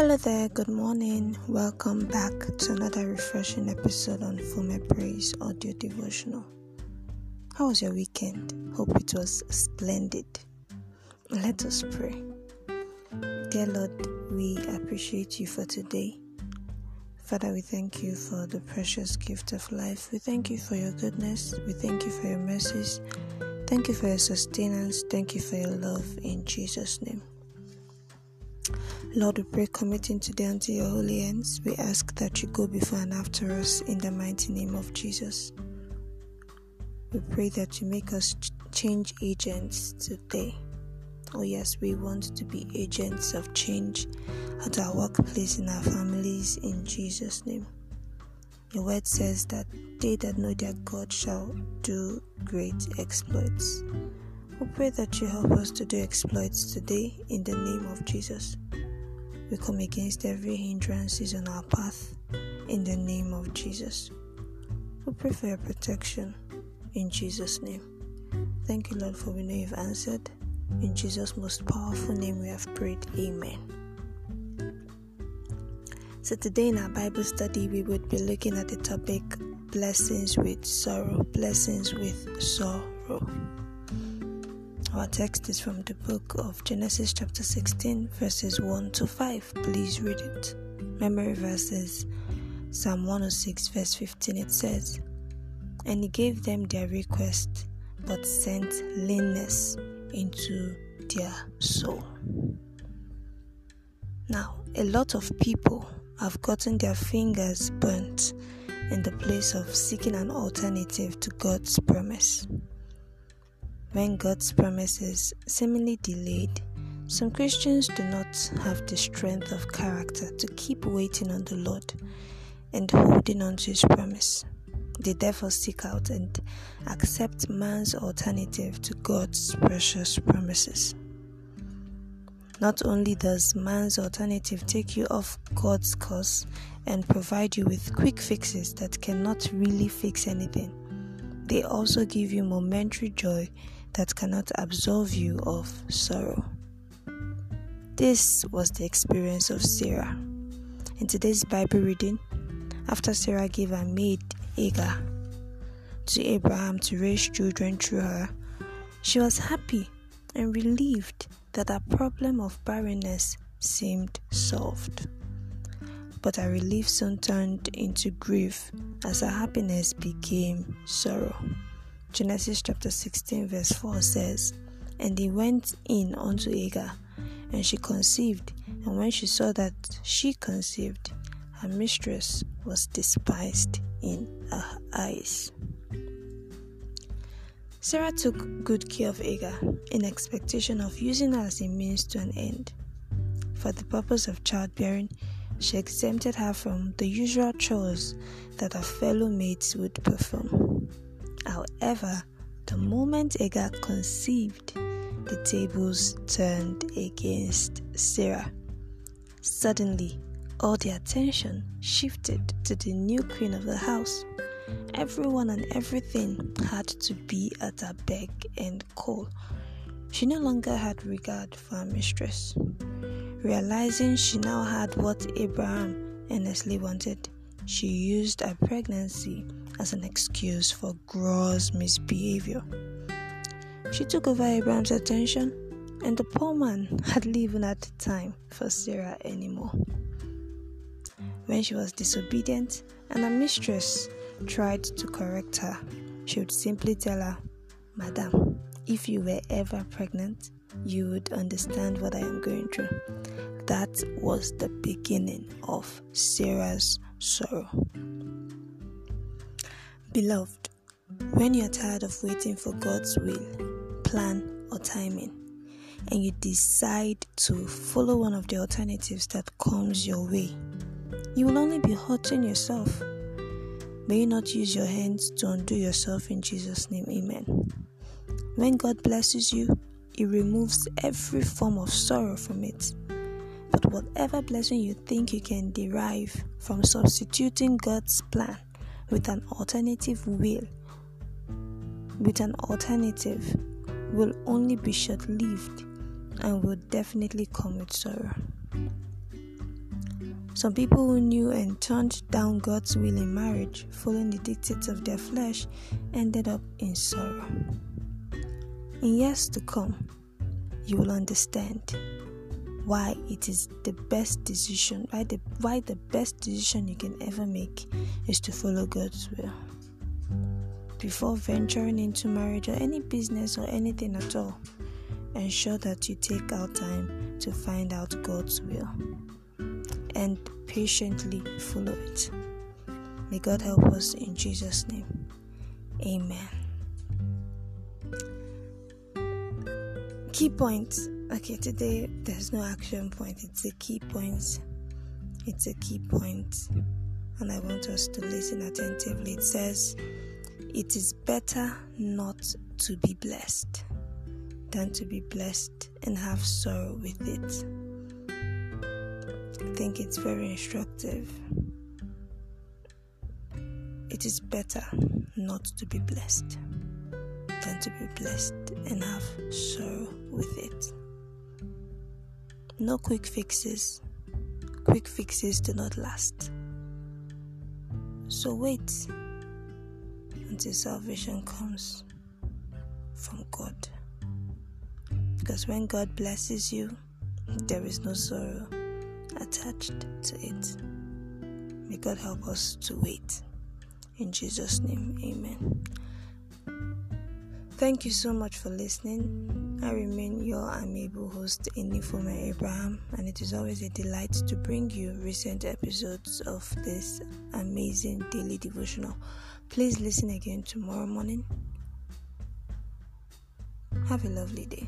Hello there, good morning. Welcome back to another refreshing episode on Fume Praise Audio Devotional. How was your weekend? Hope it was splendid. Let us pray. Dear Lord, we appreciate you for today. Father, we thank you for the precious gift of life. We thank you for your goodness. We thank you for your mercies. Thank you for your sustenance. Thank you for your love in Jesus' name. Lord, we pray committing today unto your holy hands. We ask that you go before and after us in the mighty name of Jesus. We pray that you make us change agents today. Oh, yes, we want to be agents of change at our workplace, in our families, in Jesus' name. Your word says that they that know their God shall do great exploits. We pray that you help us to do exploits today in the name of Jesus. We come against every hindrances on our path in the name of Jesus. We pray for your protection in Jesus' name. Thank you, Lord, for we know you've answered. In Jesus' most powerful name we have prayed. Amen. So, today in our Bible study, we would be looking at the topic blessings with sorrow. Blessings with sorrow. Our text is from the book of Genesis, chapter 16, verses 1 to 5. Please read it. Memory verses Psalm 106, verse 15. It says, And he gave them their request, but sent leanness into their soul. Now, a lot of people have gotten their fingers burnt in the place of seeking an alternative to God's promise. When God's promises seemingly delayed, some Christians do not have the strength of character to keep waiting on the Lord and holding on to His promise. They therefore seek out and accept man's alternative to God's precious promises. Not only does man's alternative take you off God's course and provide you with quick fixes that cannot really fix anything, they also give you momentary joy that cannot absolve you of sorrow. This was the experience of Sarah. In today's Bible reading, after Sarah gave her maid Hagar to Abraham to raise children through her, she was happy and relieved that her problem of barrenness seemed solved. But her relief soon turned into grief as her happiness became sorrow. Genesis chapter 16, verse 4 says, And he went in unto Hagar, and she conceived. And when she saw that she conceived, her mistress was despised in her eyes. Sarah took good care of Hagar in expectation of using her as a means to an end. For the purpose of childbearing, she exempted her from the usual chores that her fellow maids would perform. However, the moment Hagar conceived, the tables turned against Sarah. Suddenly, all the attention shifted to the new queen of the house. Everyone and everything had to be at her beck and call. She no longer had regard for her mistress. Realizing she now had what Abraham earnestly wanted, she used her pregnancy as an excuse for gross misbehavior. She took over Abraham's attention, and the poor man hardly even had time for Sarah anymore. When she was disobedient and her mistress tried to correct her, she would simply tell her, Madam, if you were ever pregnant, you would understand what I am going through. That was the beginning of Sarah's sorrow. Beloved, when you're tired of waiting for God's will, plan, or timing, and you decide to follow one of the alternatives that comes your way, you will only be hurting yourself. May you not use your hands to undo yourself in Jesus' name. Amen. When God blesses you, He removes every form of sorrow from it. But whatever blessing you think you can derive from substituting God's plan with an alternative will, with an alternative, will only be short lived and will definitely come with sorrow. Some people who knew and turned down God's will in marriage, following the dictates of their flesh, ended up in sorrow. In years to come, you will understand why it is the best decision, why the, why the best decision you can ever make is to follow God's will. Before venturing into marriage or any business or anything at all, ensure that you take out time to find out God's will and patiently follow it. May God help us in Jesus' name. Amen. Key points. Okay, today there's no action point, it's a key point. It's a key point, and I want us to listen attentively. It says, It is better not to be blessed than to be blessed and have sorrow with it. I think it's very instructive. It is better not to be blessed than to be blessed and have sorrow with it. No quick fixes. Quick fixes do not last. So wait until salvation comes from God. Because when God blesses you, there is no sorrow attached to it. May God help us to wait. In Jesus' name, amen. Thank you so much for listening. I remain your amiable host, Inifoma Abraham, and it is always a delight to bring you recent episodes of this amazing daily devotional. Please listen again tomorrow morning. Have a lovely day.